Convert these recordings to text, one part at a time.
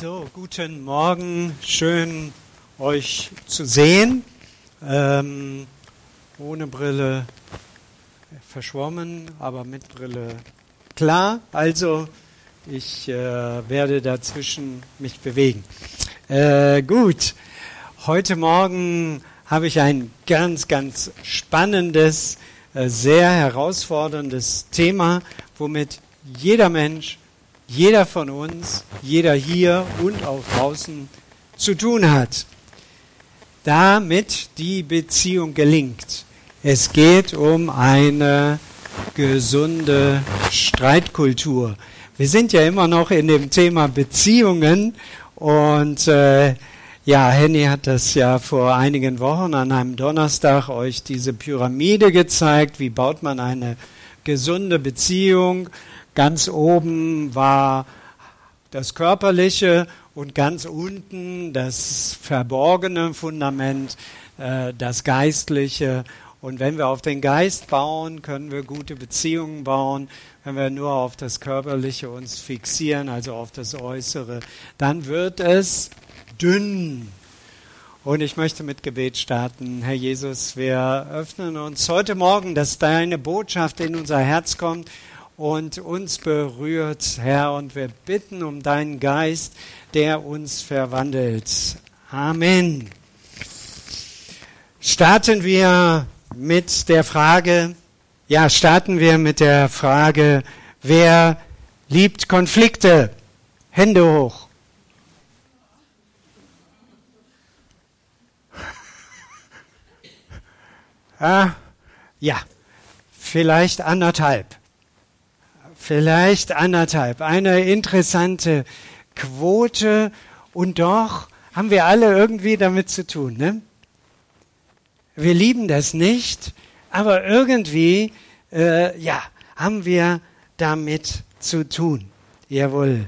So, guten Morgen, schön euch zu sehen. Ähm, ohne Brille verschwommen, aber mit Brille klar. Also ich äh, werde dazwischen mich bewegen. Äh, gut, heute Morgen habe ich ein ganz, ganz spannendes, äh, sehr herausforderndes Thema, womit jeder Mensch jeder von uns, jeder hier und auch draußen zu tun hat, damit die Beziehung gelingt. Es geht um eine gesunde Streitkultur. Wir sind ja immer noch in dem Thema Beziehungen und äh, ja, Henny hat das ja vor einigen Wochen an einem Donnerstag euch diese Pyramide gezeigt. Wie baut man eine gesunde Beziehung? Ganz oben war das Körperliche und ganz unten das verborgene Fundament, äh, das Geistliche. Und wenn wir auf den Geist bauen, können wir gute Beziehungen bauen. Wenn wir nur auf das Körperliche uns fixieren, also auf das Äußere, dann wird es dünn. Und ich möchte mit Gebet starten. Herr Jesus, wir öffnen uns heute Morgen, dass deine Botschaft in unser Herz kommt und uns berührt, Herr, und wir bitten um deinen Geist, der uns verwandelt. Amen. Starten wir mit der Frage, ja, starten wir mit der Frage, wer liebt Konflikte? Hände hoch. Ah, ja, vielleicht anderthalb vielleicht anderthalb. Eine interessante Quote und doch haben wir alle irgendwie damit zu tun. Ne? Wir lieben das nicht, aber irgendwie, äh, ja, haben wir damit zu tun. Jawohl.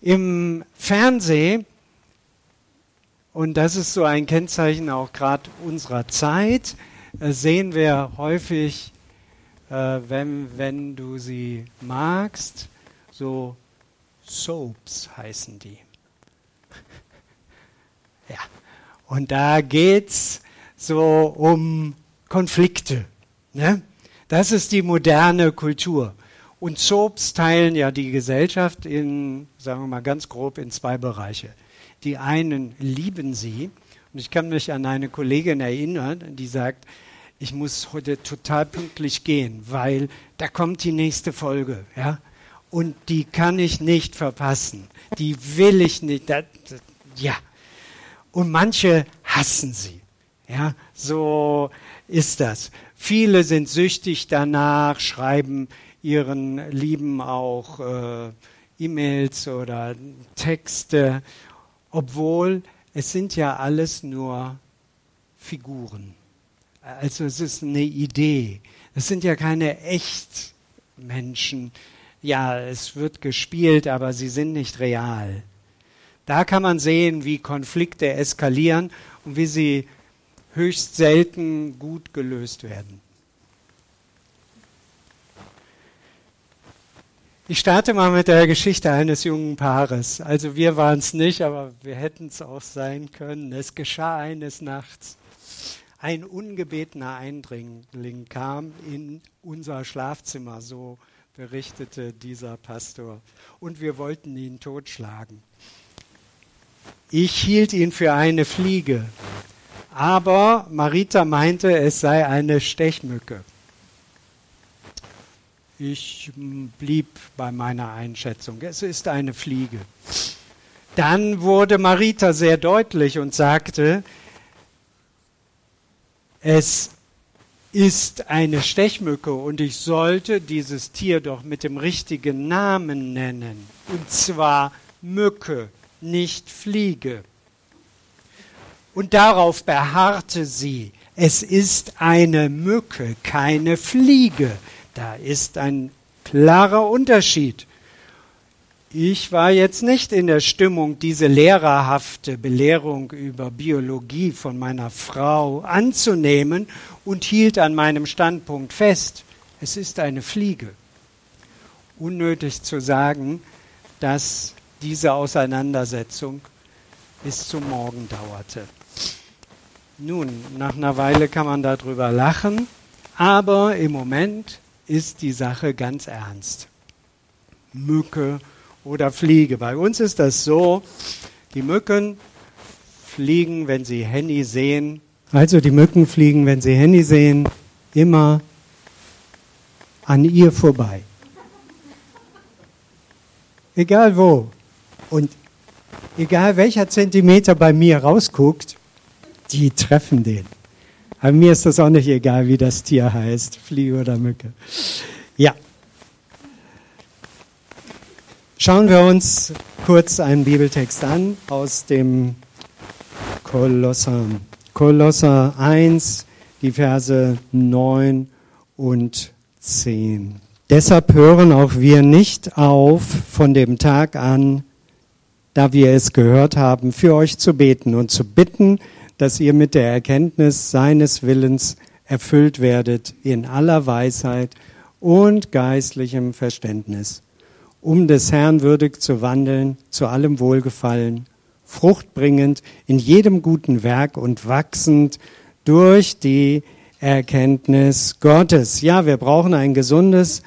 Im Fernsehen, und das ist so ein Kennzeichen auch gerade unserer Zeit, äh, sehen wir häufig äh, wenn, wenn du sie magst, so Soaps heißen die. ja. Und da geht es so um Konflikte. Ne? Das ist die moderne Kultur. Und Soaps teilen ja die Gesellschaft in, sagen wir mal ganz grob, in zwei Bereiche. Die einen lieben sie. Und ich kann mich an eine Kollegin erinnern, die sagt, ich muss heute total pünktlich gehen, weil da kommt die nächste Folge, ja. Und die kann ich nicht verpassen. Die will ich nicht. Das, das, ja. Und manche hassen sie. Ja, so ist das. Viele sind süchtig danach, schreiben ihren Lieben auch äh, E-Mails oder Texte, obwohl es sind ja alles nur Figuren. Also es ist eine Idee. Es sind ja keine Echtmenschen. Ja, es wird gespielt, aber sie sind nicht real. Da kann man sehen, wie Konflikte eskalieren und wie sie höchst selten gut gelöst werden. Ich starte mal mit der Geschichte eines jungen Paares. Also wir waren es nicht, aber wir hätten es auch sein können. Es geschah eines Nachts. Ein ungebetener Eindringling kam in unser Schlafzimmer, so berichtete dieser Pastor, und wir wollten ihn totschlagen. Ich hielt ihn für eine Fliege, aber Marita meinte, es sei eine Stechmücke. Ich blieb bei meiner Einschätzung. Es ist eine Fliege. Dann wurde Marita sehr deutlich und sagte, es ist eine Stechmücke und ich sollte dieses Tier doch mit dem richtigen Namen nennen. Und zwar Mücke, nicht Fliege. Und darauf beharrte sie, es ist eine Mücke, keine Fliege. Da ist ein klarer Unterschied. Ich war jetzt nicht in der Stimmung, diese lehrerhafte Belehrung über Biologie von meiner Frau anzunehmen und hielt an meinem Standpunkt fest. Es ist eine Fliege. Unnötig zu sagen, dass diese Auseinandersetzung bis zum Morgen dauerte. Nun, nach einer Weile kann man darüber lachen, aber im Moment ist die Sache ganz ernst. Mücke oder Fliege. Bei uns ist das so, die Mücken fliegen, wenn sie Henny sehen. Also die Mücken fliegen, wenn sie Henny sehen, immer an ihr vorbei. Egal wo. Und egal welcher Zentimeter bei mir rausguckt, die treffen den. Aber mir ist das auch nicht egal, wie das Tier heißt, Fliege oder Mücke. Ja. Schauen wir uns kurz einen Bibeltext an aus dem Kolosser. Kolosser 1, die Verse 9 und 10. Deshalb hören auch wir nicht auf, von dem Tag an, da wir es gehört haben, für euch zu beten und zu bitten, dass ihr mit der Erkenntnis seines Willens erfüllt werdet in aller Weisheit und geistlichem Verständnis, um des Herrn würdig zu wandeln, zu allem Wohlgefallen, fruchtbringend in jedem guten Werk und wachsend durch die Erkenntnis Gottes. Ja, wir brauchen ein gesundes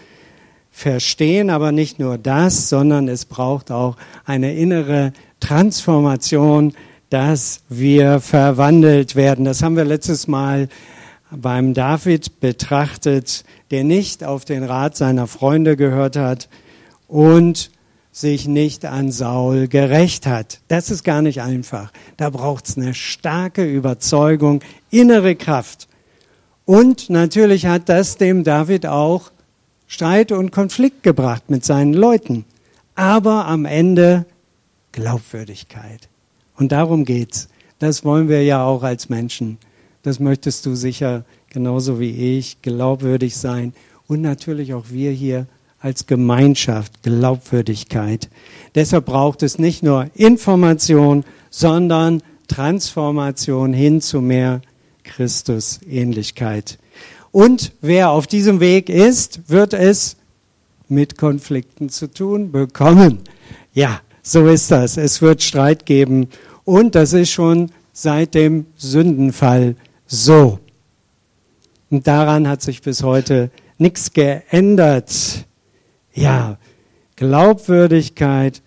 Verstehen, aber nicht nur das, sondern es braucht auch eine innere Transformation dass wir verwandelt werden. Das haben wir letztes Mal beim David betrachtet, der nicht auf den Rat seiner Freunde gehört hat und sich nicht an Saul gerecht hat. Das ist gar nicht einfach. Da braucht es eine starke Überzeugung, innere Kraft. Und natürlich hat das dem David auch Streit und Konflikt gebracht mit seinen Leuten. Aber am Ende Glaubwürdigkeit. Und darum geht's. Das wollen wir ja auch als Menschen. Das möchtest du sicher genauso wie ich glaubwürdig sein und natürlich auch wir hier als Gemeinschaft Glaubwürdigkeit. Deshalb braucht es nicht nur Information, sondern Transformation hin zu mehr Christusähnlichkeit. Und wer auf diesem Weg ist, wird es mit Konflikten zu tun bekommen. Ja, so ist das. Es wird Streit geben und das ist schon seit dem Sündenfall so. Und daran hat sich bis heute nichts geändert. Ja, Glaubwürdigkeit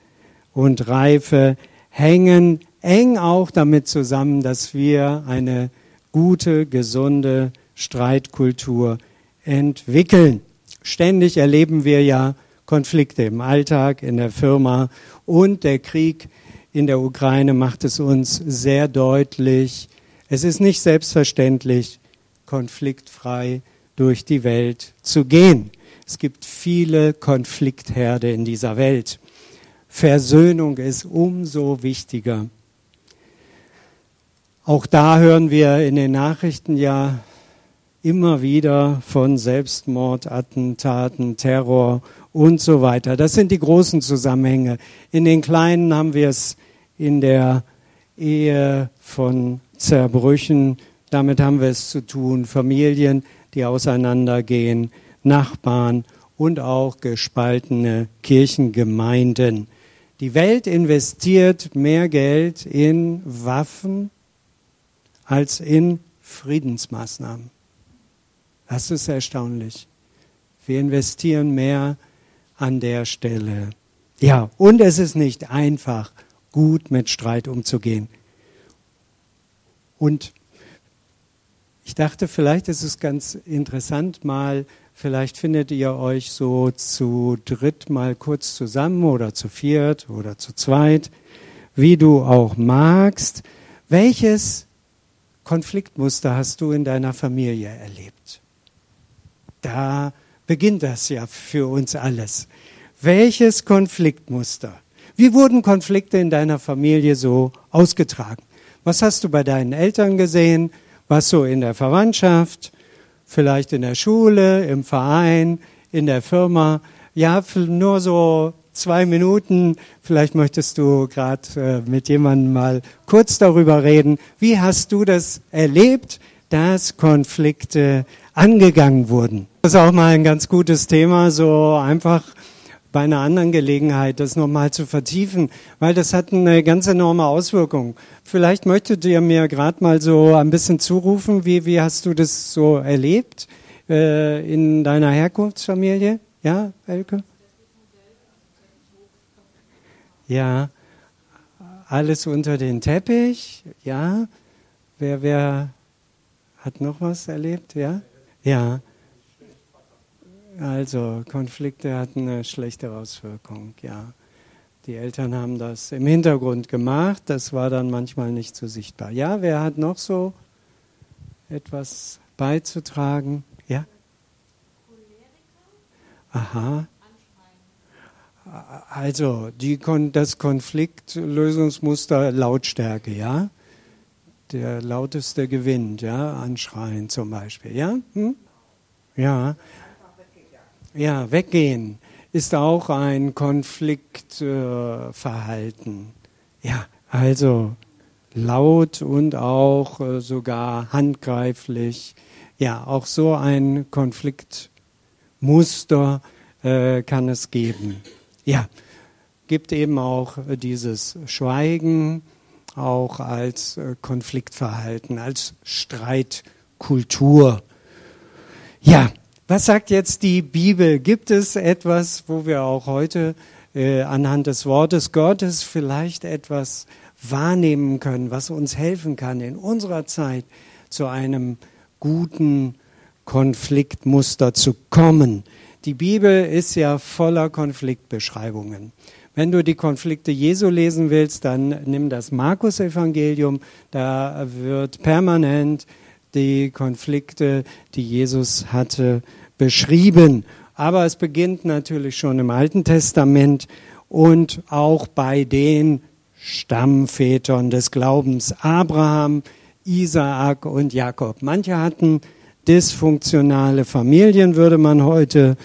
und Reife hängen eng auch damit zusammen, dass wir eine gute, gesunde Streitkultur entwickeln. Ständig erleben wir ja Konflikte im Alltag, in der Firma und der Krieg in der Ukraine macht es uns sehr deutlich, es ist nicht selbstverständlich, konfliktfrei durch die Welt zu gehen. Es gibt viele Konfliktherde in dieser Welt. Versöhnung ist umso wichtiger. Auch da hören wir in den Nachrichten ja immer wieder von Selbstmordattentaten, Terror und so weiter. Das sind die großen Zusammenhänge. In den kleinen haben wir es in der Ehe von Zerbrüchen. Damit haben wir es zu tun. Familien, die auseinandergehen, Nachbarn und auch gespaltene Kirchengemeinden. Die Welt investiert mehr Geld in Waffen als in Friedensmaßnahmen. Das ist erstaunlich. Wir investieren mehr an der Stelle. Ja, und es ist nicht einfach, gut mit Streit umzugehen. Und ich dachte, vielleicht ist es ganz interessant, mal, vielleicht findet ihr euch so zu dritt mal kurz zusammen oder zu viert oder zu zweit, wie du auch magst. Welches Konfliktmuster hast du in deiner Familie erlebt? Da beginnt das ja für uns alles. Welches Konfliktmuster? Wie wurden Konflikte in deiner Familie so ausgetragen? Was hast du bei deinen Eltern gesehen? Was so in der Verwandtschaft? Vielleicht in der Schule, im Verein, in der Firma? Ja, nur so zwei Minuten. Vielleicht möchtest du gerade äh, mit jemandem mal kurz darüber reden. Wie hast du das erlebt, dass Konflikte angegangen wurden? Das ist auch mal ein ganz gutes Thema, so einfach bei einer anderen Gelegenheit das nochmal zu vertiefen, weil das hat eine ganz enorme Auswirkung. Vielleicht möchtet ihr mir gerade mal so ein bisschen zurufen, wie, wie hast du das so erlebt äh, in deiner Herkunftsfamilie? Ja, Elke? Ja, alles unter den Teppich, ja. Wer, wer hat noch was erlebt, ja? Ja. Also Konflikte hatten eine schlechte Auswirkung, ja. Die Eltern haben das im Hintergrund gemacht, das war dann manchmal nicht so sichtbar. Ja, wer hat noch so etwas beizutragen? Ja? Aha. Also die, das Konfliktlösungsmuster Lautstärke, ja? Der lauteste gewinnt, ja? Anschreien zum Beispiel, ja? Hm? Ja. Ja, weggehen ist auch ein Konfliktverhalten. Äh, ja, also laut und auch äh, sogar handgreiflich. Ja, auch so ein Konfliktmuster äh, kann es geben. Ja, gibt eben auch dieses Schweigen auch als äh, Konfliktverhalten, als Streitkultur. Ja, was sagt jetzt die Bibel? Gibt es etwas, wo wir auch heute äh, anhand des Wortes Gottes vielleicht etwas wahrnehmen können, was uns helfen kann, in unserer Zeit zu einem guten Konfliktmuster zu kommen? Die Bibel ist ja voller Konfliktbeschreibungen. Wenn du die Konflikte Jesu lesen willst, dann nimm das Markus-Evangelium. Da wird permanent die Konflikte, die Jesus hatte, beschrieben. Aber es beginnt natürlich schon im Alten Testament und auch bei den Stammvätern des Glaubens, Abraham, Isaak und Jakob. Manche hatten dysfunktionale Familien, würde man heute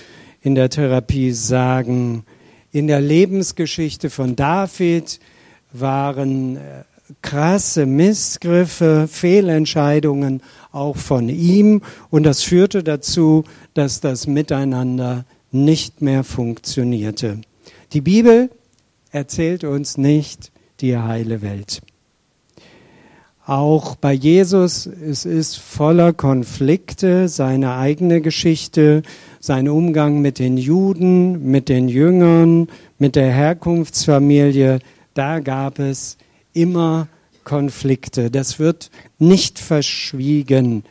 in der Therapie sagen. In der Lebensgeschichte von David waren äh, krasse Missgriffe, Fehlentscheidungen auch von ihm und das führte dazu, dass das Miteinander nicht mehr funktionierte. Die Bibel erzählt uns nicht die heile Welt. Auch bei Jesus, es ist voller Konflikte, seine eigene Geschichte, sein Umgang mit den Juden, mit den Jüngern, mit der Herkunftsfamilie, da gab es immer Konflikte. Das wird nicht verschwiegen.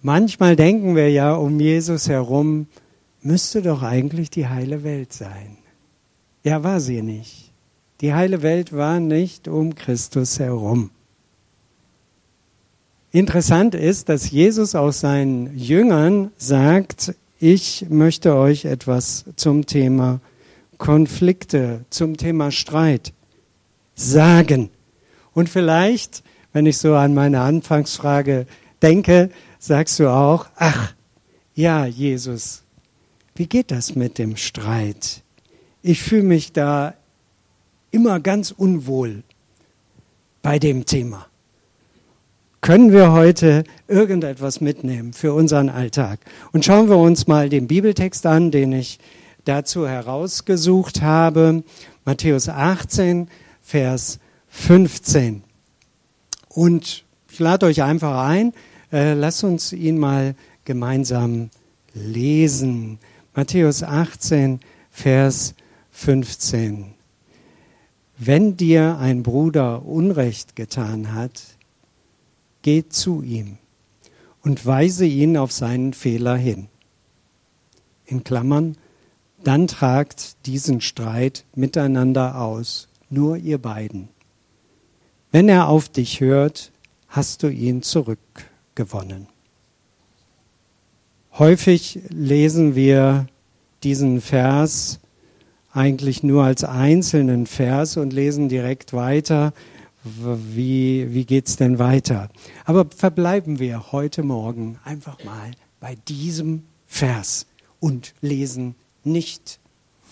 Manchmal denken wir ja um Jesus herum, müsste doch eigentlich die heile Welt sein. Ja, war sie nicht. Die heile Welt war nicht um Christus herum. Interessant ist, dass Jesus auch seinen Jüngern sagt, ich möchte euch etwas zum Thema Konflikte, zum Thema Streit sagen. Und vielleicht, wenn ich so an meine Anfangsfrage denke, sagst du auch, ach, ja, Jesus, wie geht das mit dem Streit? Ich fühle mich da immer ganz unwohl bei dem Thema. Können wir heute irgendetwas mitnehmen für unseren Alltag? Und schauen wir uns mal den Bibeltext an, den ich dazu herausgesucht habe. Matthäus 18, Vers 15. Und ich lade euch einfach ein, äh, lasst uns ihn mal gemeinsam lesen. Matthäus 18, Vers 15. Wenn dir ein Bruder Unrecht getan hat, geh zu ihm und weise ihn auf seinen Fehler hin. In Klammern, dann tragt diesen Streit miteinander aus nur ihr beiden. Wenn er auf dich hört, hast du ihn zurückgewonnen. Häufig lesen wir diesen Vers eigentlich nur als einzelnen Vers und lesen direkt weiter, wie, wie geht es denn weiter. Aber verbleiben wir heute Morgen einfach mal bei diesem Vers und lesen nicht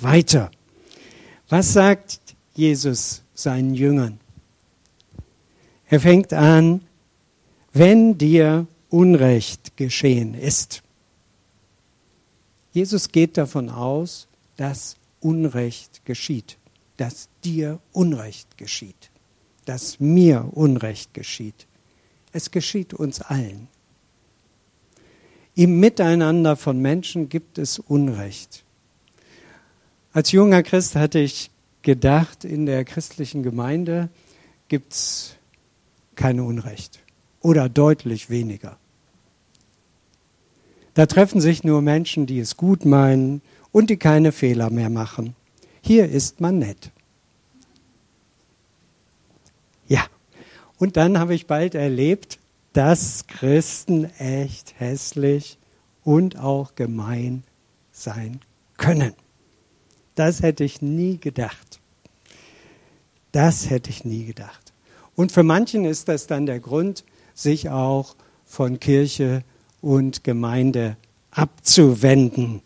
weiter. Was sagt Jesus seinen Jüngern. Er fängt an, wenn dir Unrecht geschehen ist. Jesus geht davon aus, dass Unrecht geschieht, dass dir Unrecht geschieht, dass mir Unrecht geschieht. Es geschieht uns allen. Im Miteinander von Menschen gibt es Unrecht. Als junger Christ hatte ich gedacht, in der christlichen Gemeinde gibt es kein Unrecht oder deutlich weniger. Da treffen sich nur Menschen, die es gut meinen und die keine Fehler mehr machen. Hier ist man nett. Ja, und dann habe ich bald erlebt, dass Christen echt hässlich und auch gemein sein können. Das hätte ich nie gedacht. Das hätte ich nie gedacht. Und für manchen ist das dann der Grund, sich auch von Kirche und Gemeinde abzuwenden.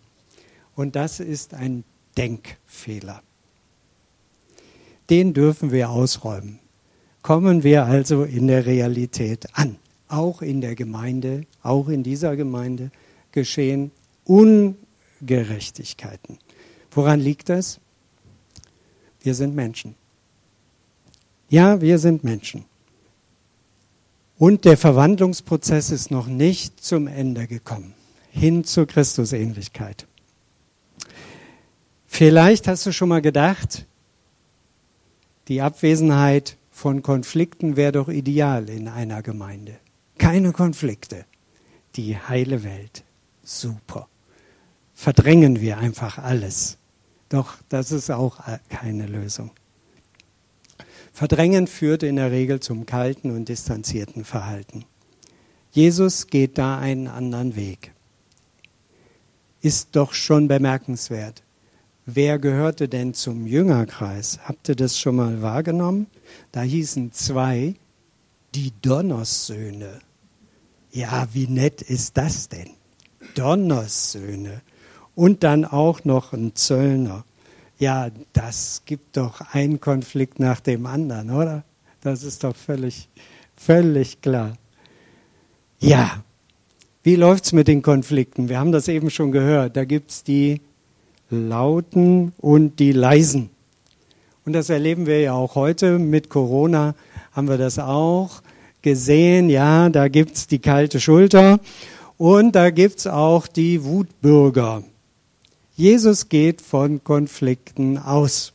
Und das ist ein Denkfehler. Den dürfen wir ausräumen. Kommen wir also in der Realität an. Auch in der Gemeinde, auch in dieser Gemeinde geschehen Ungerechtigkeiten. Woran liegt das? Wir sind Menschen. Ja, wir sind Menschen. Und der Verwandlungsprozess ist noch nicht zum Ende gekommen, hin zur Christusähnlichkeit. Vielleicht hast du schon mal gedacht, die Abwesenheit von Konflikten wäre doch ideal in einer Gemeinde. Keine Konflikte. Die heile Welt. Super. Verdrängen wir einfach alles. Doch das ist auch keine Lösung. Verdrängen führt in der Regel zum kalten und distanzierten Verhalten. Jesus geht da einen anderen Weg. Ist doch schon bemerkenswert. Wer gehörte denn zum Jüngerkreis? Habt ihr das schon mal wahrgenommen? Da hießen zwei die Donnerssöhne. Ja, wie nett ist das denn? Donnerssöhne. Und dann auch noch ein Zöllner. Ja, das gibt doch einen Konflikt nach dem anderen, oder? Das ist doch völlig, völlig klar. Ja, wie läuft es mit den Konflikten? Wir haben das eben schon gehört. Da gibt es die Lauten und die Leisen. Und das erleben wir ja auch heute mit Corona, haben wir das auch gesehen. Ja, da gibt es die kalte Schulter und da gibt es auch die Wutbürger. Jesus geht von Konflikten aus.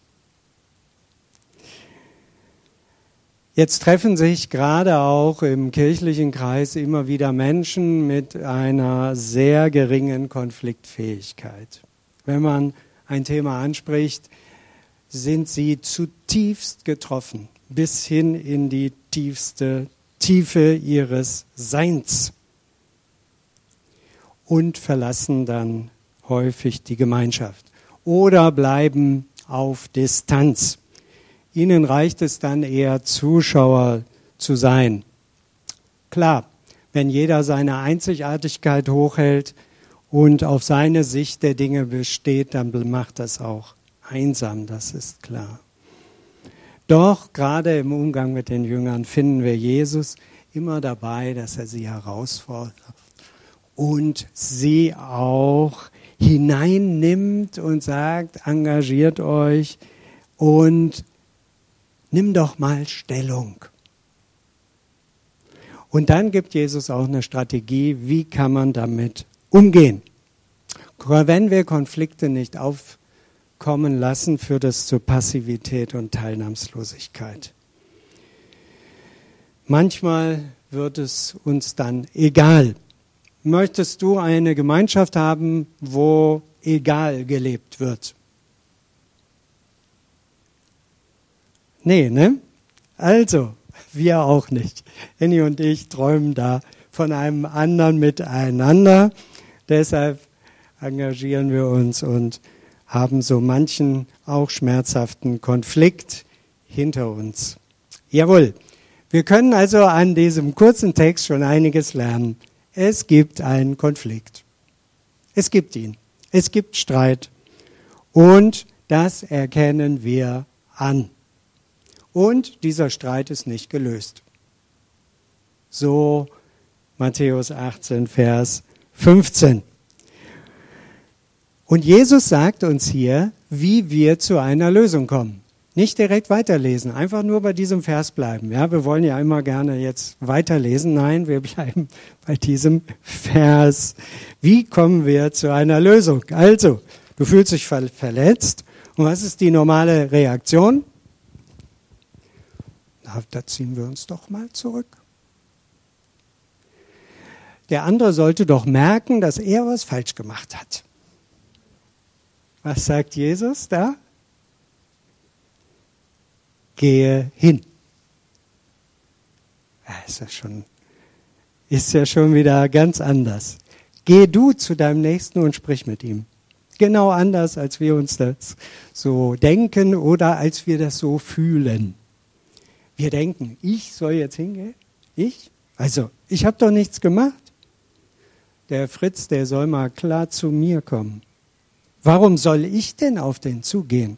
Jetzt treffen sich gerade auch im kirchlichen Kreis immer wieder Menschen mit einer sehr geringen Konfliktfähigkeit. Wenn man ein Thema anspricht, sind sie zutiefst getroffen, bis hin in die tiefste Tiefe ihres Seins und verlassen dann häufig die Gemeinschaft oder bleiben auf Distanz. Ihnen reicht es dann eher Zuschauer zu sein. Klar, wenn jeder seine Einzigartigkeit hochhält, und auf seine Sicht der Dinge besteht, dann macht das auch einsam, das ist klar. Doch gerade im Umgang mit den Jüngern finden wir Jesus immer dabei, dass er sie herausfordert und sie auch hineinnimmt und sagt, engagiert euch und nimm doch mal Stellung. Und dann gibt Jesus auch eine Strategie, wie kann man damit umgehen. Wenn wir Konflikte nicht aufkommen lassen, führt es zu Passivität und Teilnahmslosigkeit. Manchmal wird es uns dann egal. Möchtest du eine Gemeinschaft haben, wo egal gelebt wird? Nee, ne? Also, wir auch nicht. Annie und ich träumen da von einem anderen Miteinander. Deshalb engagieren wir uns und haben so manchen auch schmerzhaften Konflikt hinter uns. Jawohl, wir können also an diesem kurzen Text schon einiges lernen. Es gibt einen Konflikt. Es gibt ihn. Es gibt Streit. Und das erkennen wir an. Und dieser Streit ist nicht gelöst. So Matthäus 18, Vers 15. Und Jesus sagt uns hier, wie wir zu einer Lösung kommen. Nicht direkt weiterlesen, einfach nur bei diesem Vers bleiben. Ja, wir wollen ja immer gerne jetzt weiterlesen. Nein, wir bleiben bei diesem Vers. Wie kommen wir zu einer Lösung? Also, du fühlst dich verletzt. Und was ist die normale Reaktion? Na, da ziehen wir uns doch mal zurück. Der andere sollte doch merken, dass er was falsch gemacht hat. Was sagt Jesus da? Gehe hin. Ist, ja schon, ist ja schon wieder ganz anders. Geh du zu deinem Nächsten und sprich mit ihm. Genau anders, als wir uns das so denken oder als wir das so fühlen. Wir denken, ich soll jetzt hingehen? Ich? Also, ich habe doch nichts gemacht. Der Fritz, der soll mal klar zu mir kommen. Warum soll ich denn auf den zugehen?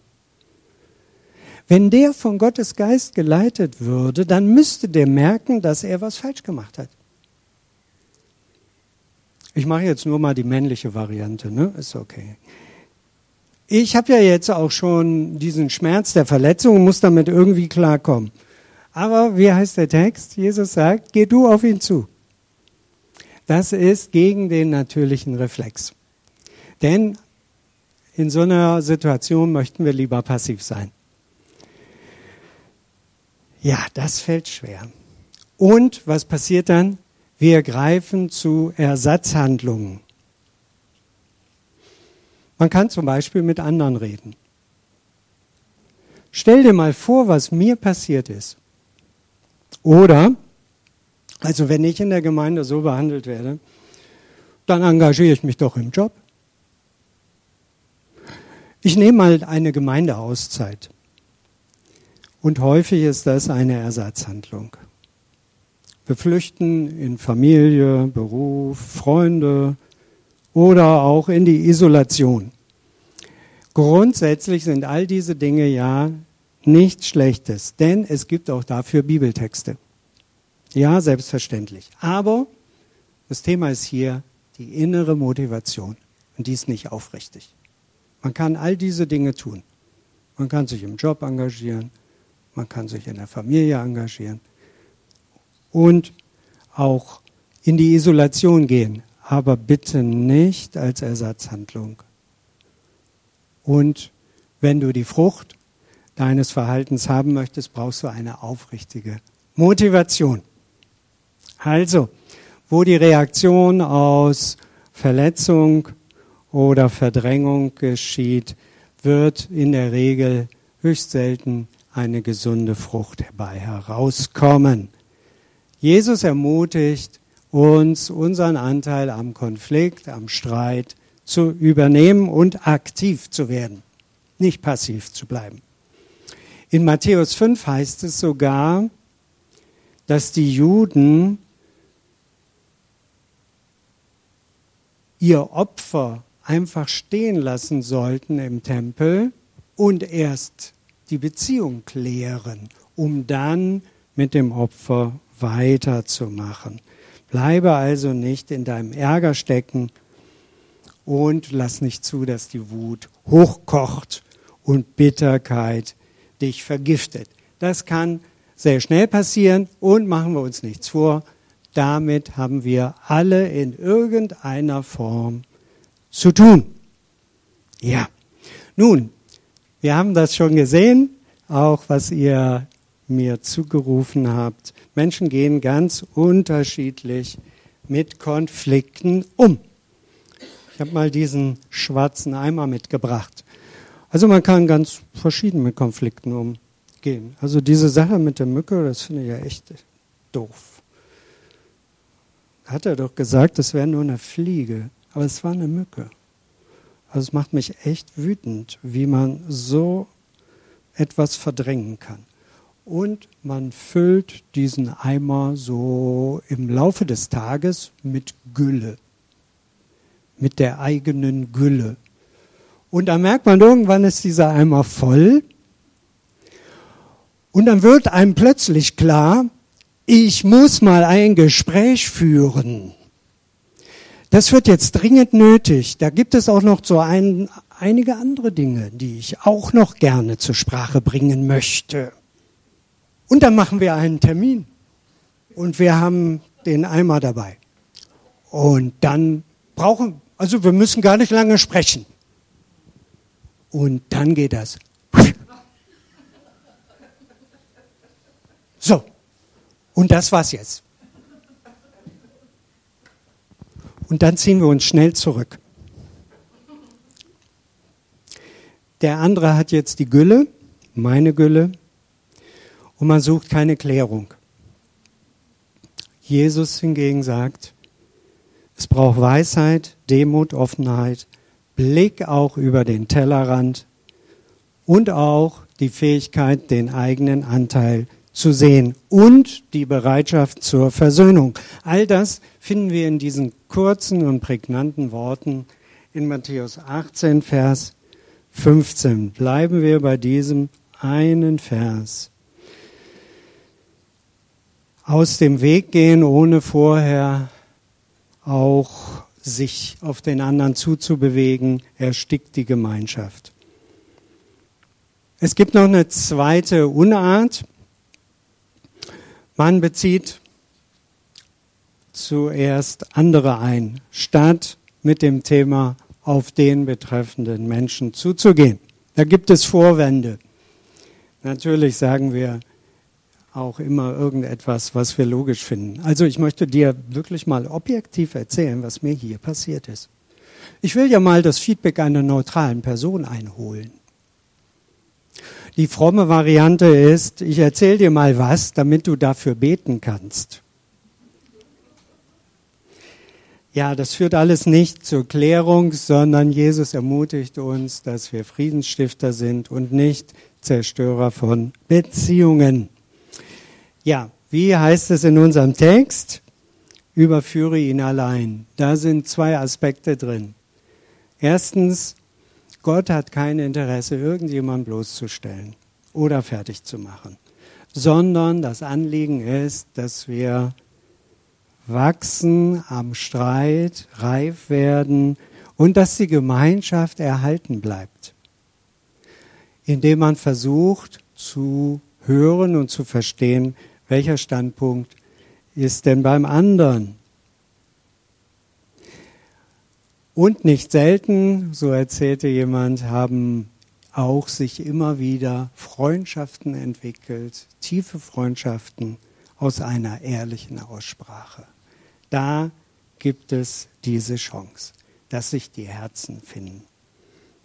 Wenn der von Gottes Geist geleitet würde, dann müsste der merken, dass er was falsch gemacht hat. Ich mache jetzt nur mal die männliche Variante, ne? Ist okay. Ich habe ja jetzt auch schon diesen Schmerz der Verletzung und muss damit irgendwie klarkommen. Aber wie heißt der Text? Jesus sagt, geh du auf ihn zu. Das ist gegen den natürlichen Reflex. Denn in so einer Situation möchten wir lieber passiv sein. Ja, das fällt schwer. Und was passiert dann? Wir greifen zu Ersatzhandlungen. Man kann zum Beispiel mit anderen reden. Stell dir mal vor, was mir passiert ist. Oder, also wenn ich in der Gemeinde so behandelt werde, dann engagiere ich mich doch im Job. Ich nehme mal eine Gemeindeauszeit. Und häufig ist das eine Ersatzhandlung. Wir flüchten in Familie, Beruf, Freunde oder auch in die Isolation. Grundsätzlich sind all diese Dinge ja nichts Schlechtes, denn es gibt auch dafür Bibeltexte. Ja, selbstverständlich. Aber das Thema ist hier die innere Motivation und die ist nicht aufrichtig. Man kann all diese Dinge tun. Man kann sich im Job engagieren, man kann sich in der Familie engagieren und auch in die Isolation gehen, aber bitte nicht als Ersatzhandlung. Und wenn du die Frucht deines Verhaltens haben möchtest, brauchst du eine aufrichtige Motivation. Also, wo die Reaktion aus Verletzung oder Verdrängung geschieht, wird in der Regel höchst selten eine gesunde Frucht herbei herauskommen. Jesus ermutigt uns, unseren Anteil am Konflikt, am Streit zu übernehmen und aktiv zu werden, nicht passiv zu bleiben. In Matthäus 5 heißt es sogar, dass die Juden ihr Opfer einfach stehen lassen sollten im Tempel und erst die Beziehung klären, um dann mit dem Opfer weiterzumachen. Bleibe also nicht in deinem Ärger stecken und lass nicht zu, dass die Wut hochkocht und Bitterkeit dich vergiftet. Das kann sehr schnell passieren und machen wir uns nichts vor. Damit haben wir alle in irgendeiner Form zu tun. Ja. Nun, wir haben das schon gesehen, auch was ihr mir zugerufen habt. Menschen gehen ganz unterschiedlich mit Konflikten um. Ich habe mal diesen schwarzen Eimer mitgebracht. Also man kann ganz verschieden mit Konflikten umgehen. Also diese Sache mit der Mücke, das finde ich ja echt doof. Hat er doch gesagt, es wäre nur eine Fliege, aber es war eine Mücke. Also es macht mich echt wütend, wie man so etwas verdrängen kann. Und man füllt diesen Eimer so im Laufe des Tages mit Gülle, mit der eigenen Gülle. Und dann merkt man, irgendwann ist dieser Eimer voll. Und dann wird einem plötzlich klar, ich muss mal ein Gespräch führen. Das wird jetzt dringend nötig. Da gibt es auch noch so einen einige andere Dinge, die ich auch noch gerne zur Sprache bringen möchte. Und dann machen wir einen Termin. Und wir haben den Eimer dabei. Und dann brauchen, also wir müssen gar nicht lange sprechen. Und dann geht das. So. Und das war's jetzt. Und dann ziehen wir uns schnell zurück. Der andere hat jetzt die Gülle, meine Gülle, und man sucht keine Klärung. Jesus hingegen sagt, es braucht Weisheit, Demut, Offenheit, Blick auch über den Tellerrand und auch die Fähigkeit, den eigenen Anteil zu sehen und die Bereitschaft zur Versöhnung. All das finden wir in diesen kurzen und prägnanten Worten in Matthäus 18, Vers 15. Bleiben wir bei diesem einen Vers aus dem Weg gehen, ohne vorher auch sich auf den anderen zuzubewegen, erstickt die Gemeinschaft. Es gibt noch eine zweite Unart. Man bezieht zuerst andere ein, statt mit dem Thema auf den betreffenden Menschen zuzugehen. Da gibt es Vorwände. Natürlich sagen wir, auch immer irgendetwas, was wir logisch finden. Also ich möchte dir wirklich mal objektiv erzählen, was mir hier passiert ist. Ich will ja mal das Feedback einer neutralen Person einholen. Die fromme Variante ist, ich erzähle dir mal was, damit du dafür beten kannst. Ja, das führt alles nicht zur Klärung, sondern Jesus ermutigt uns, dass wir Friedensstifter sind und nicht Zerstörer von Beziehungen. Ja, wie heißt es in unserem Text? Überführe ihn allein. Da sind zwei Aspekte drin. Erstens, Gott hat kein Interesse, irgendjemand bloßzustellen oder fertig zu machen, sondern das Anliegen ist, dass wir wachsen am Streit, reif werden und dass die Gemeinschaft erhalten bleibt, indem man versucht zu hören und zu verstehen, welcher Standpunkt ist denn beim anderen? Und nicht selten, so erzählte jemand, haben auch sich immer wieder Freundschaften entwickelt, tiefe Freundschaften aus einer ehrlichen Aussprache. Da gibt es diese Chance, dass sich die Herzen finden.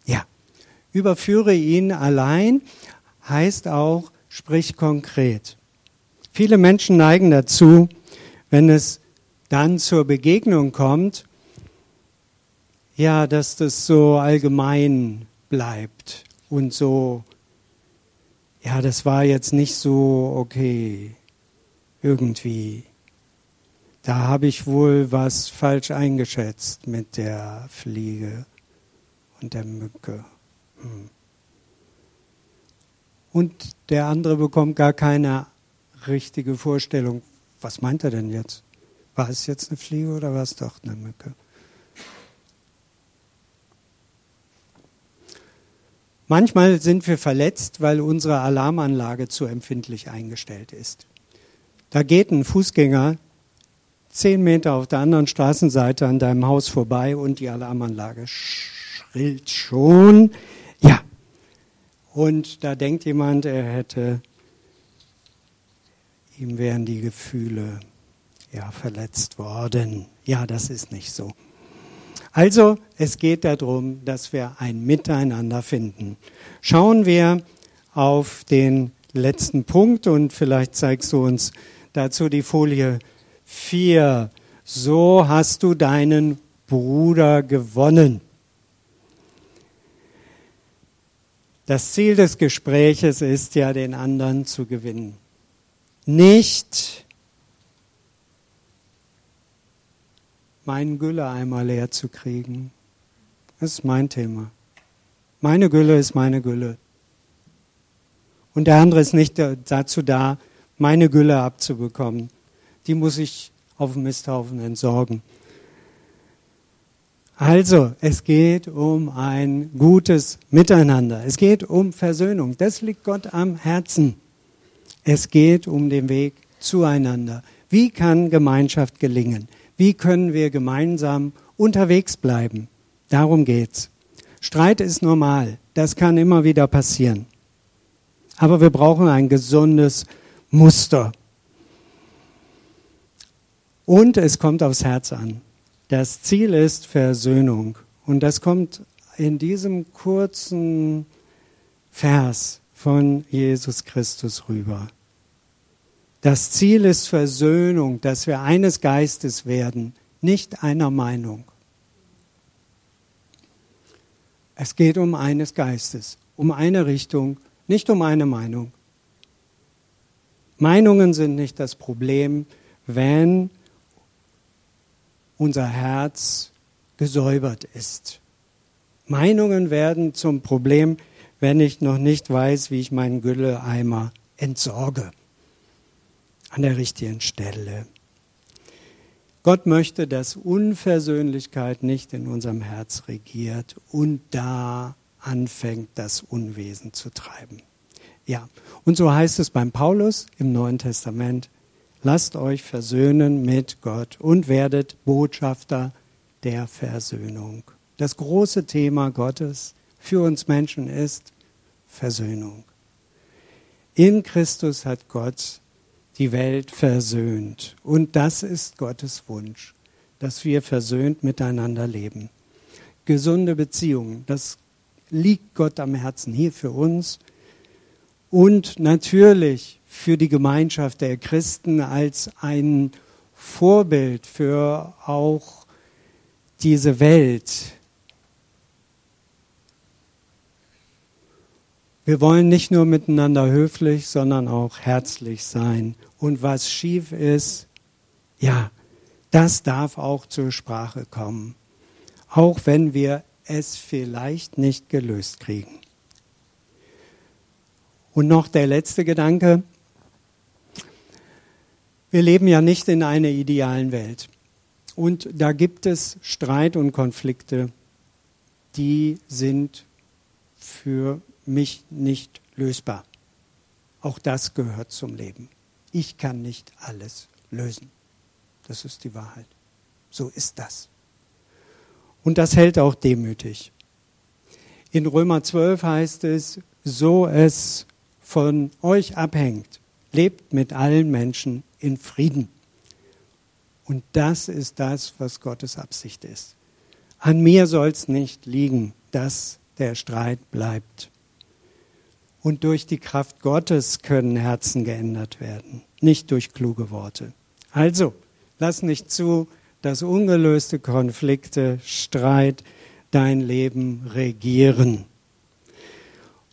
Ja, überführe ihn allein heißt auch, sprich konkret. Viele Menschen neigen dazu, wenn es dann zur Begegnung kommt, ja, dass das so allgemein bleibt und so, ja, das war jetzt nicht so okay, irgendwie. Da habe ich wohl was falsch eingeschätzt mit der Fliege und der Mücke. Hm. Und der andere bekommt gar keine richtige Vorstellung. Was meint er denn jetzt? War es jetzt eine Fliege oder war es doch eine Mücke? Manchmal sind wir verletzt, weil unsere Alarmanlage zu empfindlich eingestellt ist. Da geht ein Fußgänger zehn Meter auf der anderen Straßenseite an deinem Haus vorbei und die Alarmanlage schrillt schon. Ja. Und da denkt jemand, er hätte ihm wären die Gefühle ja verletzt worden. Ja, das ist nicht so. Also, es geht darum, dass wir ein Miteinander finden. Schauen wir auf den letzten Punkt und vielleicht zeigst du uns dazu die Folie 4. So hast du deinen Bruder gewonnen. Das Ziel des Gespräches ist ja, den anderen zu gewinnen nicht meinen Gülleimer leer zu kriegen. Das ist mein Thema. Meine Gülle ist meine Gülle. Und der andere ist nicht dazu da, meine Gülle abzubekommen. Die muss ich auf dem Misthaufen entsorgen. Also, es geht um ein gutes Miteinander. Es geht um Versöhnung. Das liegt Gott am Herzen. Es geht um den Weg zueinander. Wie kann Gemeinschaft gelingen? Wie können wir gemeinsam unterwegs bleiben? Darum geht's. Streit ist normal. Das kann immer wieder passieren. Aber wir brauchen ein gesundes Muster. Und es kommt aufs Herz an. Das Ziel ist Versöhnung. Und das kommt in diesem kurzen Vers von Jesus Christus rüber. Das Ziel ist Versöhnung, dass wir eines Geistes werden, nicht einer Meinung. Es geht um eines Geistes, um eine Richtung, nicht um eine Meinung. Meinungen sind nicht das Problem, wenn unser Herz gesäubert ist. Meinungen werden zum Problem, wenn ich noch nicht weiß, wie ich meinen Gülleimer entsorge. An der richtigen Stelle. Gott möchte, dass Unversöhnlichkeit nicht in unserem Herz regiert und da anfängt, das Unwesen zu treiben. Ja, und so heißt es beim Paulus im Neuen Testament, lasst euch versöhnen mit Gott und werdet Botschafter der Versöhnung. Das große Thema Gottes für uns Menschen ist Versöhnung. In Christus hat Gott die Welt versöhnt. Und das ist Gottes Wunsch, dass wir versöhnt miteinander leben. Gesunde Beziehungen, das liegt Gott am Herzen hier für uns. Und natürlich für die Gemeinschaft der Christen als ein Vorbild für auch diese Welt. Wir wollen nicht nur miteinander höflich, sondern auch herzlich sein. Und was schief ist, ja, das darf auch zur Sprache kommen, auch wenn wir es vielleicht nicht gelöst kriegen. Und noch der letzte Gedanke. Wir leben ja nicht in einer idealen Welt. Und da gibt es Streit und Konflikte, die sind für mich nicht lösbar. Auch das gehört zum Leben. Ich kann nicht alles lösen. Das ist die Wahrheit. So ist das. Und das hält auch demütig. In Römer 12 heißt es, so es von euch abhängt, lebt mit allen Menschen in Frieden. Und das ist das, was Gottes Absicht ist. An mir soll es nicht liegen, dass der Streit bleibt. Und durch die Kraft Gottes können Herzen geändert werden, nicht durch kluge Worte. Also, lass nicht zu, dass ungelöste Konflikte, Streit dein Leben regieren.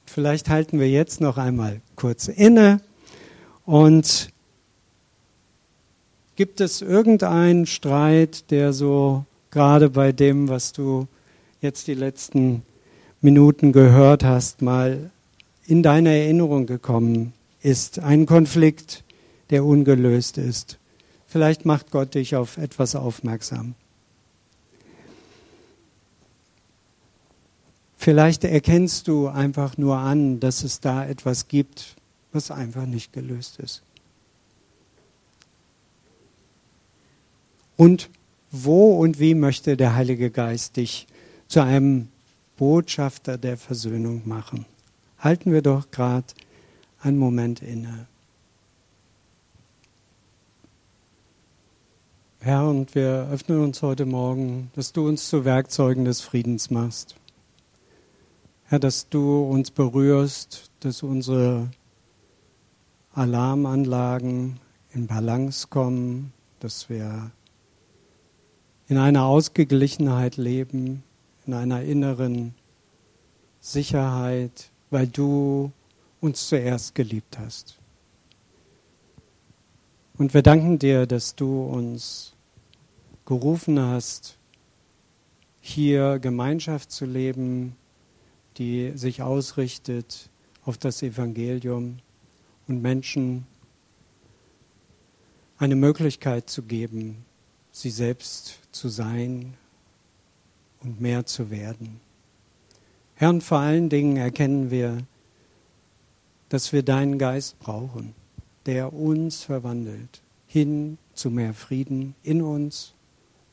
Vielleicht halten wir jetzt noch einmal kurz inne und Gibt es irgendeinen Streit, der so gerade bei dem, was du jetzt die letzten Minuten gehört hast, mal in deine Erinnerung gekommen ist? Ein Konflikt, der ungelöst ist. Vielleicht macht Gott dich auf etwas aufmerksam. Vielleicht erkennst du einfach nur an, dass es da etwas gibt, was einfach nicht gelöst ist. Und wo und wie möchte der Heilige Geist dich zu einem Botschafter der Versöhnung machen? Halten wir doch gerade einen Moment inne. Herr, und wir öffnen uns heute Morgen, dass du uns zu Werkzeugen des Friedens machst. Herr, dass du uns berührst, dass unsere Alarmanlagen in Balance kommen, dass wir in einer Ausgeglichenheit leben, in einer inneren Sicherheit, weil du uns zuerst geliebt hast. Und wir danken dir, dass du uns gerufen hast, hier Gemeinschaft zu leben, die sich ausrichtet auf das Evangelium und Menschen eine Möglichkeit zu geben, sie selbst zu sein und mehr zu werden. Herr, und vor allen Dingen erkennen wir, dass wir deinen Geist brauchen, der uns verwandelt, hin zu mehr Frieden in uns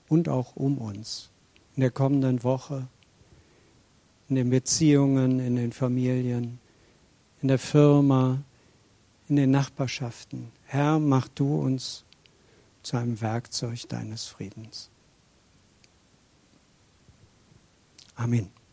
und auch um uns. In der kommenden Woche, in den Beziehungen, in den Familien, in der Firma, in den Nachbarschaften. Herr, mach du uns zu einem Werkzeug deines Friedens. Amen.